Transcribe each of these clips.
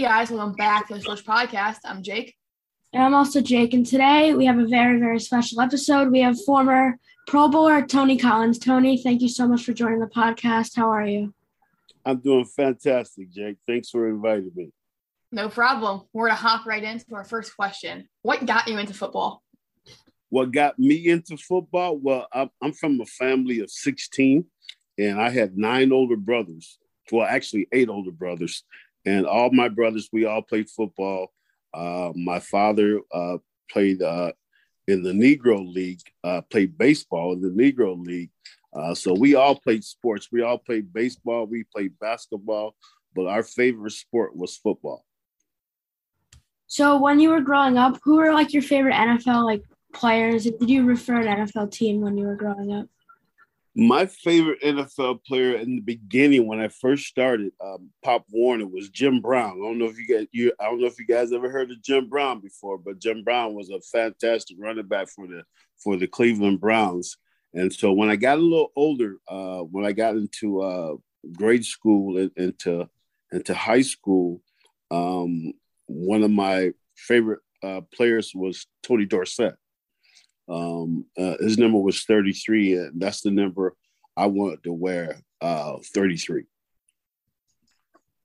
Hey guys, welcome back to the first podcast. I'm Jake. And I'm also Jake. And today we have a very, very special episode. We have former Pro Bowler Tony Collins. Tony, thank you so much for joining the podcast. How are you? I'm doing fantastic, Jake. Thanks for inviting me. No problem. We're going to hop right into our first question. What got you into football? What got me into football? Well, I'm from a family of 16, and I had nine older brothers. Well, actually, eight older brothers. And all my brothers, we all played football. Uh, my father uh, played uh, in the Negro League, uh, played baseball in the Negro League. Uh, so we all played sports. We all played baseball. We played basketball, but our favorite sport was football. So when you were growing up, who were like your favorite NFL like players? Did you refer an NFL team when you were growing up? My favorite NFL player in the beginning when I first started, um, Pop Warner, was Jim Brown. I don't know if you guys, you, I don't know if you guys ever heard of Jim Brown before, but Jim Brown was a fantastic running back for the for the Cleveland Browns. And so when I got a little older, uh, when I got into uh, grade school and into into high school, um, one of my favorite uh, players was Tony Dorsett. Um, uh, his number was 33, and that's the number I wanted to wear, uh, 33.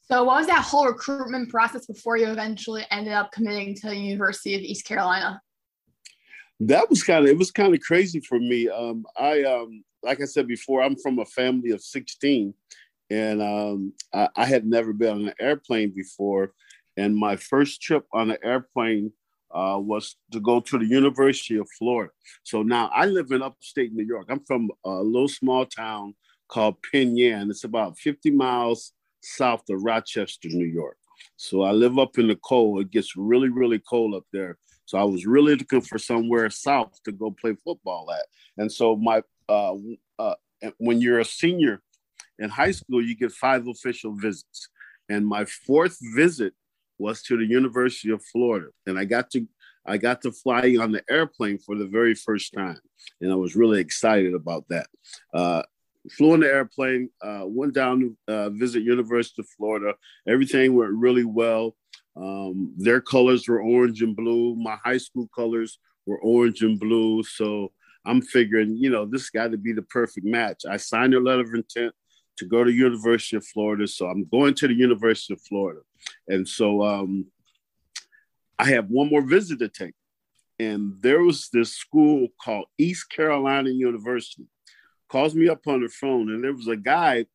So, what was that whole recruitment process before you eventually ended up committing to the University of East Carolina? That was kind of it was kind of crazy for me. Um, I um, like I said before, I'm from a family of 16, and um, I, I had never been on an airplane before. And my first trip on an airplane uh, was to go to the University of Florida. So now I live in upstate New York. I'm from a little small town called Penn Yan. It's about 50 miles south of Rochester, New York. So I live up in the cold. It gets really, really cold up there. So I was really looking for somewhere south to go play football at. And so my uh, uh, when you're a senior in high school, you get five official visits. And my fourth visit was to the University of Florida, and I got to I got to fly on the airplane for the very first time, and I was really excited about that. Uh, flew on the airplane, uh, went down to uh, visit University of Florida. Everything went really well. Um, their colors were orange and blue. My high school colors were orange and blue. So I'm figuring, you know, this got to be the perfect match. I signed a letter of intent to go to the University of Florida. So I'm going to the University of Florida. And so um, I have one more visit to take. And there was this school called East Carolina University. Calls me up on the phone, and there was a guy,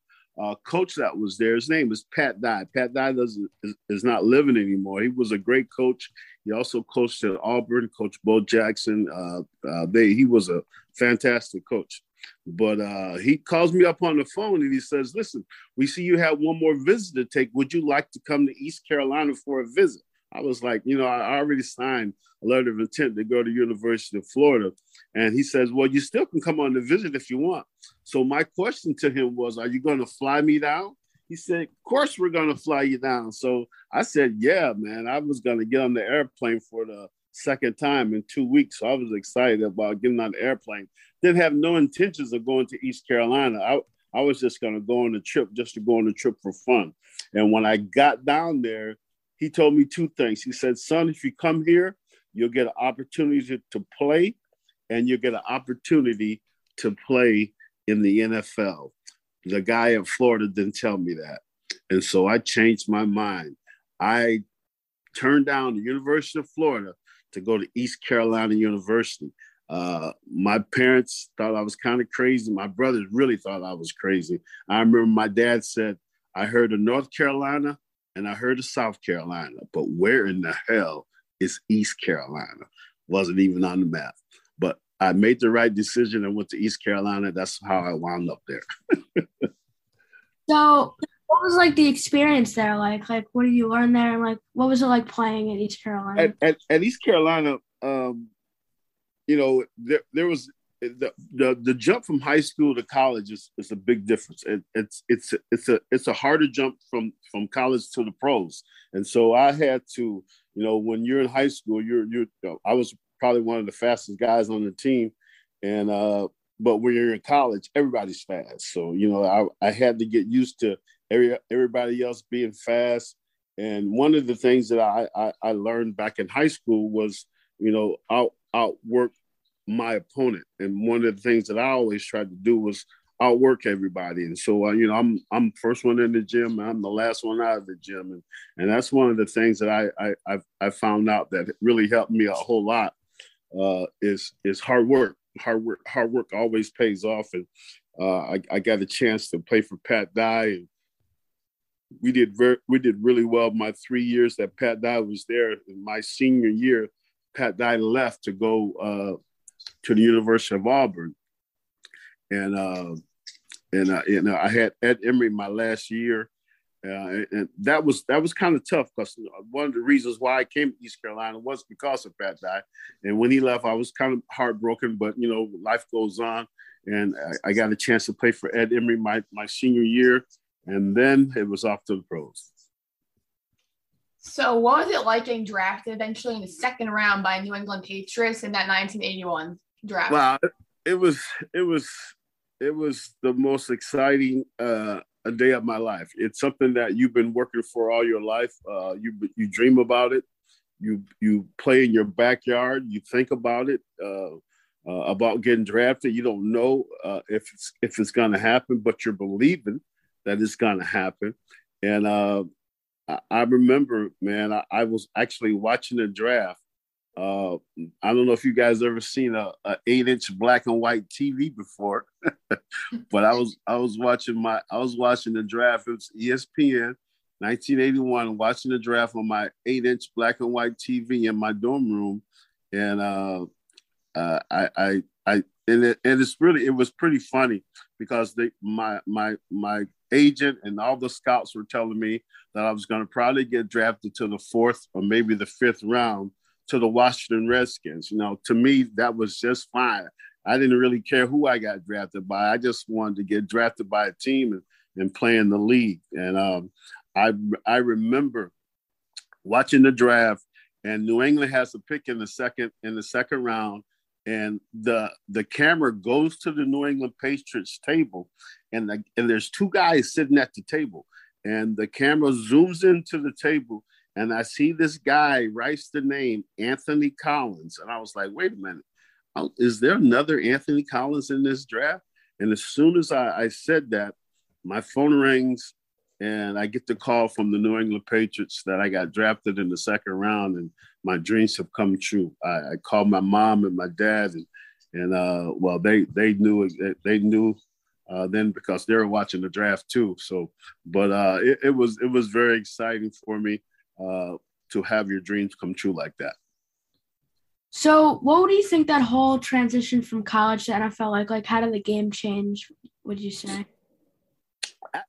uh, coach that was there. His name is Pat Dye. Pat Dye doesn't is, is not living anymore. He was a great coach. He also coached at Auburn. Coach Bo Jackson. Uh, uh, they he was a fantastic coach. But uh, he calls me up on the phone and he says, Listen, we see you have one more visit to take. Would you like to come to East Carolina for a visit? I was like, You know, I already signed a letter of intent to go to University of Florida. And he says, Well, you still can come on the visit if you want. So my question to him was, Are you going to fly me down? He said, Of course, we're going to fly you down. So I said, Yeah, man. I was going to get on the airplane for the second time in two weeks. So I was excited about getting on the airplane. Didn't have no intentions of going to East Carolina. I, I was just going to go on a trip just to go on a trip for fun. And when I got down there, he told me two things. He said, son, if you come here, you'll get an opportunity to, play and you'll get an opportunity to play in the NFL. The guy in Florida didn't tell me that. And so I changed my mind. I turned down the University of Florida to go to East Carolina University. Uh, my parents thought I was kind of crazy. My brothers really thought I was crazy. I remember my dad said, I heard of North Carolina and I heard of South Carolina, but where in the hell is East Carolina? Wasn't even on the map. But I made the right decision and went to East Carolina. That's how I wound up there. so, what was like the experience there like? Like, what did you learn there? And like, what was it like playing at East Carolina? At, at, at East Carolina, um, you know, there, there was the, the the jump from high school to college is, is a big difference. It, it's it's it's a it's a harder jump from from college to the pros. And so I had to, you know, when you're in high school, you're you're you know, I was probably one of the fastest guys on the team, and uh, but when you're in college, everybody's fast. So you know, I I had to get used to every everybody else being fast And one of the things that I, I, I learned back in high school was, you know, out outwork my opponent. And one of the things that I always tried to do was outwork everybody. And so, uh, you know, I'm I'm first one in the gym. I'm the last one out of the gym, and and that's one of the things that I I I found out that really helped me a whole lot uh, is is hard work. Hard work hard work always pays off, and uh, I, I got a chance to play for Pat Dye, and we did we did really well my three years that Pat Dye was there. In my senior year, Pat Dye left to go uh, to the University of Auburn, and uh, and uh, you know I had Ed Emory my last year, uh, and, and, that was that was kind of tough because one of the reasons why I came to East Carolina was because of Pat Dye, and when he left, I was kind of heartbroken. But you know, life goes on, and I, I got a chance to play for Ed Emory my my senior year, and then it was off to the pros. So, what was it like getting drafted eventually in the second round by New England Patriots in that 1981 draft? Wow, it was it was it was the most exciting uh, a day of my life. It's something that you've been working for all your life. Uh, you you dream about it. You you play in your backyard. You think about it. Uh, uh, about getting drafted. You don't know uh, if it's if it's going to happen, but you're believing that it's going to happen. And uh, I, remember, man, I, I, was actually watching the draft, uh, I don't know if you guys ever seen a, a eight inch black and white TV before, but I was I was watching my I was watching the draft. It was ESPN, 1981, watching the draft on my eight inch black and white TV in my dorm room, and uh, uh, I I I and it, and it's really it was pretty funny because they my my my agent and all the scouts were telling me that I was going to probably get drafted to the fourth or maybe the fifth round to the Washington Redskins. You know, to me, that was just fine. I didn't really care who I got drafted by. I just wanted to get drafted by a team and, and play in the league. And um, I I remember watching the draft, and New England has a pick in the second in the second round, and the the camera goes to the New England Patriots table, and the, and there's two guys sitting at the table, and the camera zooms into the table, and I see this guy writes the name Anthony Collins, and I was like, wait a minute, oh, is there another Anthony Collins in this draft? And as soon as I, I said that, my phone rings, and I get the call from the New England Patriots that I got drafted in the second round, and my dreams have come true. I, I called my mom and my dad, and and uh, well, they they knew they knew uh, then because they were watching the draft too. So, but uh, it, it was it was very exciting for me uh, to have your dreams come true like that. So, what do you think that whole transition from college to NFL like? Like, how did the game change? Would you say?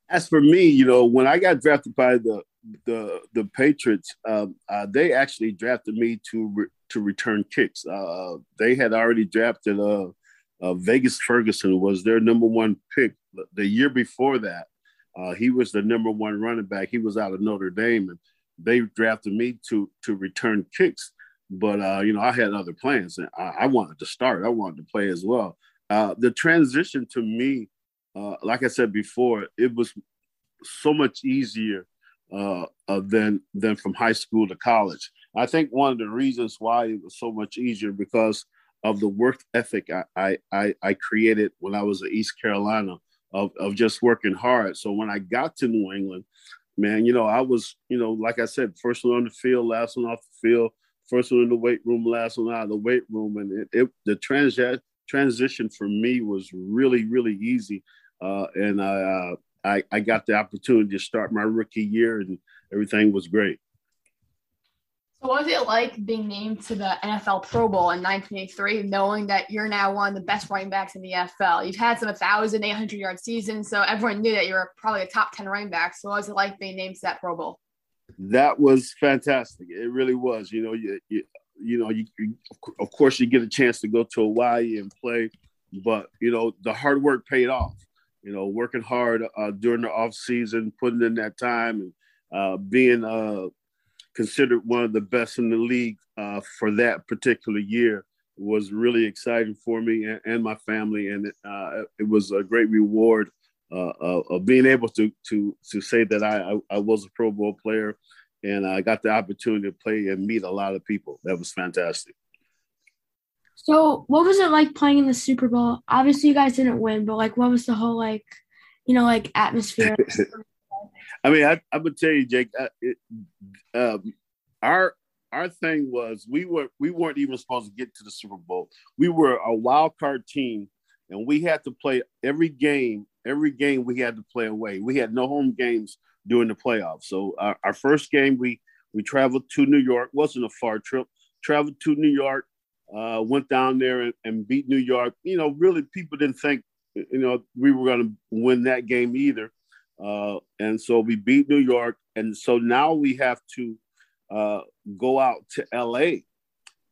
As for me, you know, when I got drafted by the the the Patriots, um, uh, they actually drafted me to re- to return kicks. Uh, they had already drafted uh, Vagas Ferguson was their number one pick the year before that. Uh, he was the number one running back. He was out of Notre Dame, and they drafted me to to return kicks. But uh, you know, I had other plans, and I, I, wanted to start. I wanted to play as well. Uh, the transition to me, uh, like I said before, it was so much easier uh, than than from high school to college. I think one of the reasons why it was so much easier because of the work ethic I I, I created when I was at East Carolina of, of just working hard. So when I got to New England, man, you know, I was, you know, like I said, first one on the field, last one off the field, first one in the weight room, last one out of the weight room. And it, it the trans- transition for me was really, really easy. Uh, and I, uh, I, I got the opportunity to start my rookie year and everything was great. What was it like being named to the NFL Pro Bowl in 1983, knowing that you're now one of the best running backs in the NFL? You've had some 1,800 yard seasons, so everyone knew that you were probably a top 10 running back. So what was it like being named to that Pro Bowl? That was fantastic. It really was. You know, you, you, you know, you, you, of course you get a chance to go to Hawaii and play, but you know the hard work paid off. You know, working hard uh, during the off season, putting in that time, and uh, being uh, considered one of the best in the league uh, for that particular year was really exciting for me and, and my family, and it, uh, it, was a great reward uh, of being able to to to say that I, I, I was a Pro Bowl player, and I got the opportunity to play and meet a lot of people. That was fantastic. So, what was it like playing in the Super Bowl? Obviously, you guys didn't win, but like, what was the whole like, you know, like atmosphere? I mean, I, I would tell you, Jake, uh, it, um, our our thing was we were we weren't even supposed to get to the Super Bowl. We were a wild card team, and we had to play every game. Every game we had to play away. We had no home games during the playoffs. So our, our first game, we we traveled to New York. wasn't a far trip. Traveled to New York. Uh, went down there and, and beat New York. You know, really, people didn't think you know we were going to win that game either. Uh, and so we beat New York, and so now we have to uh, go out to L.A.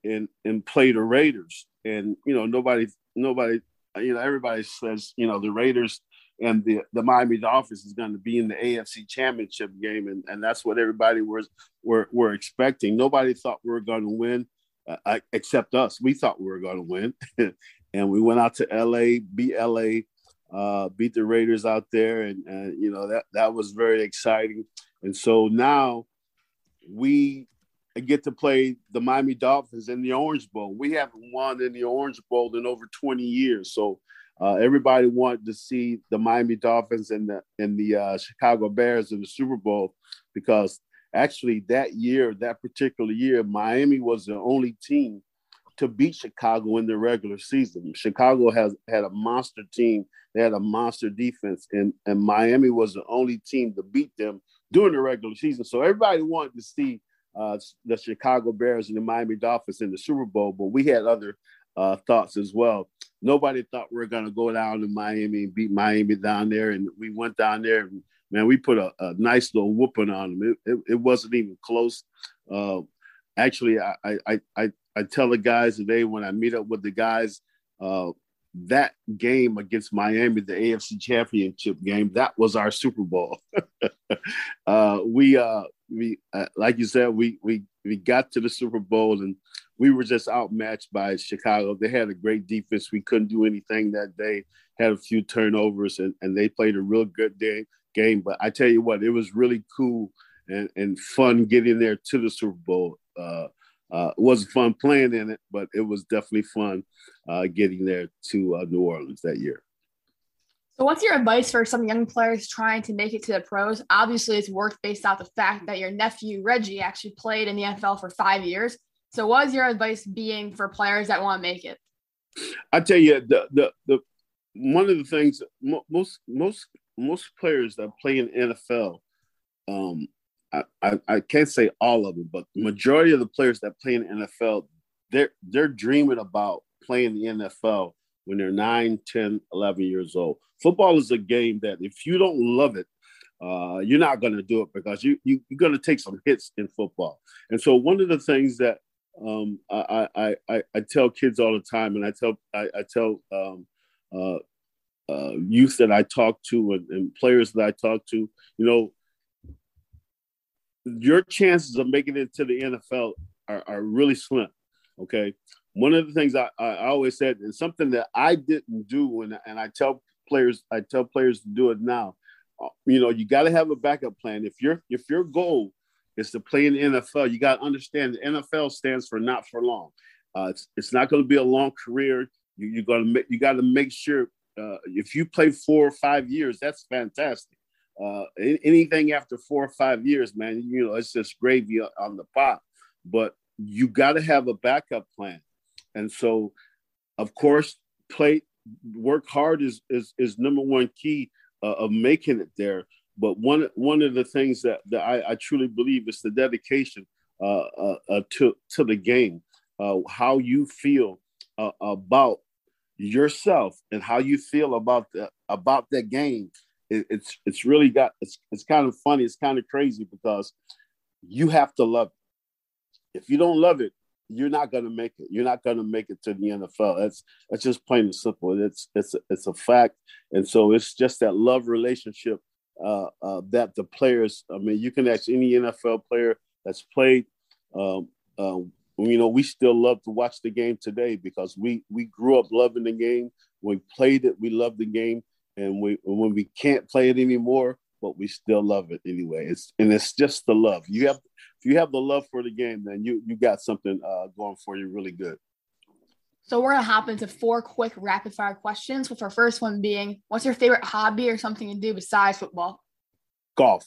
and and play the Raiders. And you know, nobody, nobody, you know, everybody says you know the Raiders and the the Miami Dolphins is going to be in the AFC Championship game, and, and that's what everybody was were were expecting. Nobody thought we were going to win, uh, except us. We thought we were going to win, and we went out to LA, beat LA, uh, beat the Raiders out there, and, you know that that was very exciting. And so now we get to play the Miami Dolphins in the Orange Bowl. We haven't won in the Orange Bowl in over 20 years, so uh, everybody wanted to see the Miami Dolphins and the and the uh, Chicago Bears in the Super Bowl because actually that year, that particular year, Miami was the only team to beat Chicago in the regular season. Chicago has had a monster team. They had a monster defense, and, and Miami was the only team to beat them during the regular season. So everybody wanted to see uh, the Chicago Bears and the Miami Dolphins in the Super Bowl, but we had other uh, thoughts as well. Nobody thought we were going to go down to Miami and beat Miami down there, and we went down there. And, man, we put a, a nice little whooping on them. It, it, it wasn't even close. Uh, actually, I, I, I, I tell the guys today when I meet up with the guys, uh, that game against Miami, the AFC Championship game, that was our Super Bowl. uh, we, uh, we, uh, like you said, we we we got to the Super Bowl and we were just outmatched by Chicago. They had a great defense. We couldn't do anything that day. Had a few turnovers and, and they played a real good day, game. But I tell you what, it was really cool and, and fun getting there to the Super Bowl. Uh, it wasn't fun playing in it, but it was definitely fun uh, getting there to uh, New Orleans that year. So, what's your advice for some young players trying to make it to the pros? Obviously, it's worked based off the fact that your nephew Reggie actually played in the NFL for five years. So, what is your advice being for players that want to make it? I tell you, the the the one of the things most most most players that play in NFL, um, I, I, can't say all of them, but the majority of the players that play in NFL, they're they're dreaming about playing the NFL when they're 9, 10, 11 years old. Football is a game that if you don't love it, uh, you're not going to do it because you, you, are going to take some hits in football. And so one of the things that um, I, I, I, I, tell kids all the time, and I tell I, I tell um, uh, uh, youth that I talk to and, and, players that I talk to, you know, your chances of making it to the NFL are, are really slim. Okay, one of the things I, I always said, and something that I didn't do, and, and I tell players, I tell players to do it now. Uh, you know, you got to have a backup plan. If your if your goal is to play in the NFL, you got to understand the NFL stands for not for long. Uh, it's, it's not going to be a long career. You, you're going to you got to make sure uh, if you play four or five years, that's fantastic. Uh, anything after four or five years, man, you know, it's just gravy on the pot. But you got to have a backup plan. And so, of course, play work hard is is, is number one key uh, of making it there. But one one of the things that, that I, I truly believe is the dedication uh, uh, uh to to the game, uh, how you feel uh, about yourself and how you feel about the about that game. It, it's it's really got it's it's kind of funny. It's kind of crazy because you have to love it. If you don't love it, you're not going to make it. You're not going to make it to the NFL. That's that's just plain and simple. It's it's it's a fact, and so it's just that love relationship uh, uh, that the players. I mean, you can ask any NFL player that's played. Um, uh, you know, we still love to watch the game today because we we grew up loving the game. We played it. We loved the game, and we when we can't play it anymore, but we still love it anyway. It's and it's just the love. You have if you have the love for the game, then you you got something uh, going for you really good. So we're gonna hop into four quick rapid fire questions. With our first one being, what's your favorite hobby or something to do besides football? Golf.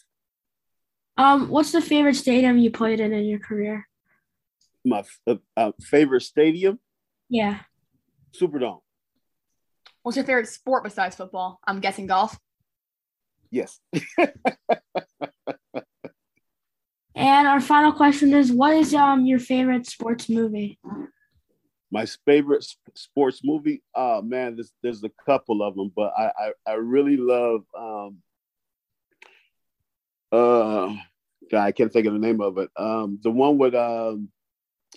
Um, what's the favorite stadium you played in in your career? My uh, uh, favorite stadium? Yeah. Superdome. What's your favorite sport besides football? I'm guessing golf. Yes. and our final question is what is um your favorite sports movie? My favorite sports movie? Oh man, there's there's a couple of them, but I I, I really love um uh God, I can't think of the name of it. Um the one with um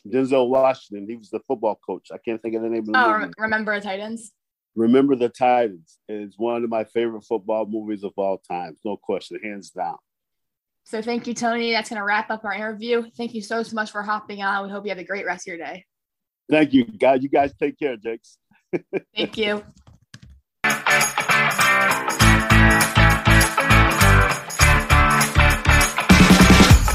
Denzel Washington, he was the football coach. I can't think of the name of the oh, movie. Remember Titans? Remember the Titans is one of my favorite football movies of all time. No question, hands down. So thank you, Tony. That's going to wrap up our interview. Thank you so, so much for hopping on. We hope you have a great rest of your day. Thank you, guys. You guys take care, Jakes. thank you.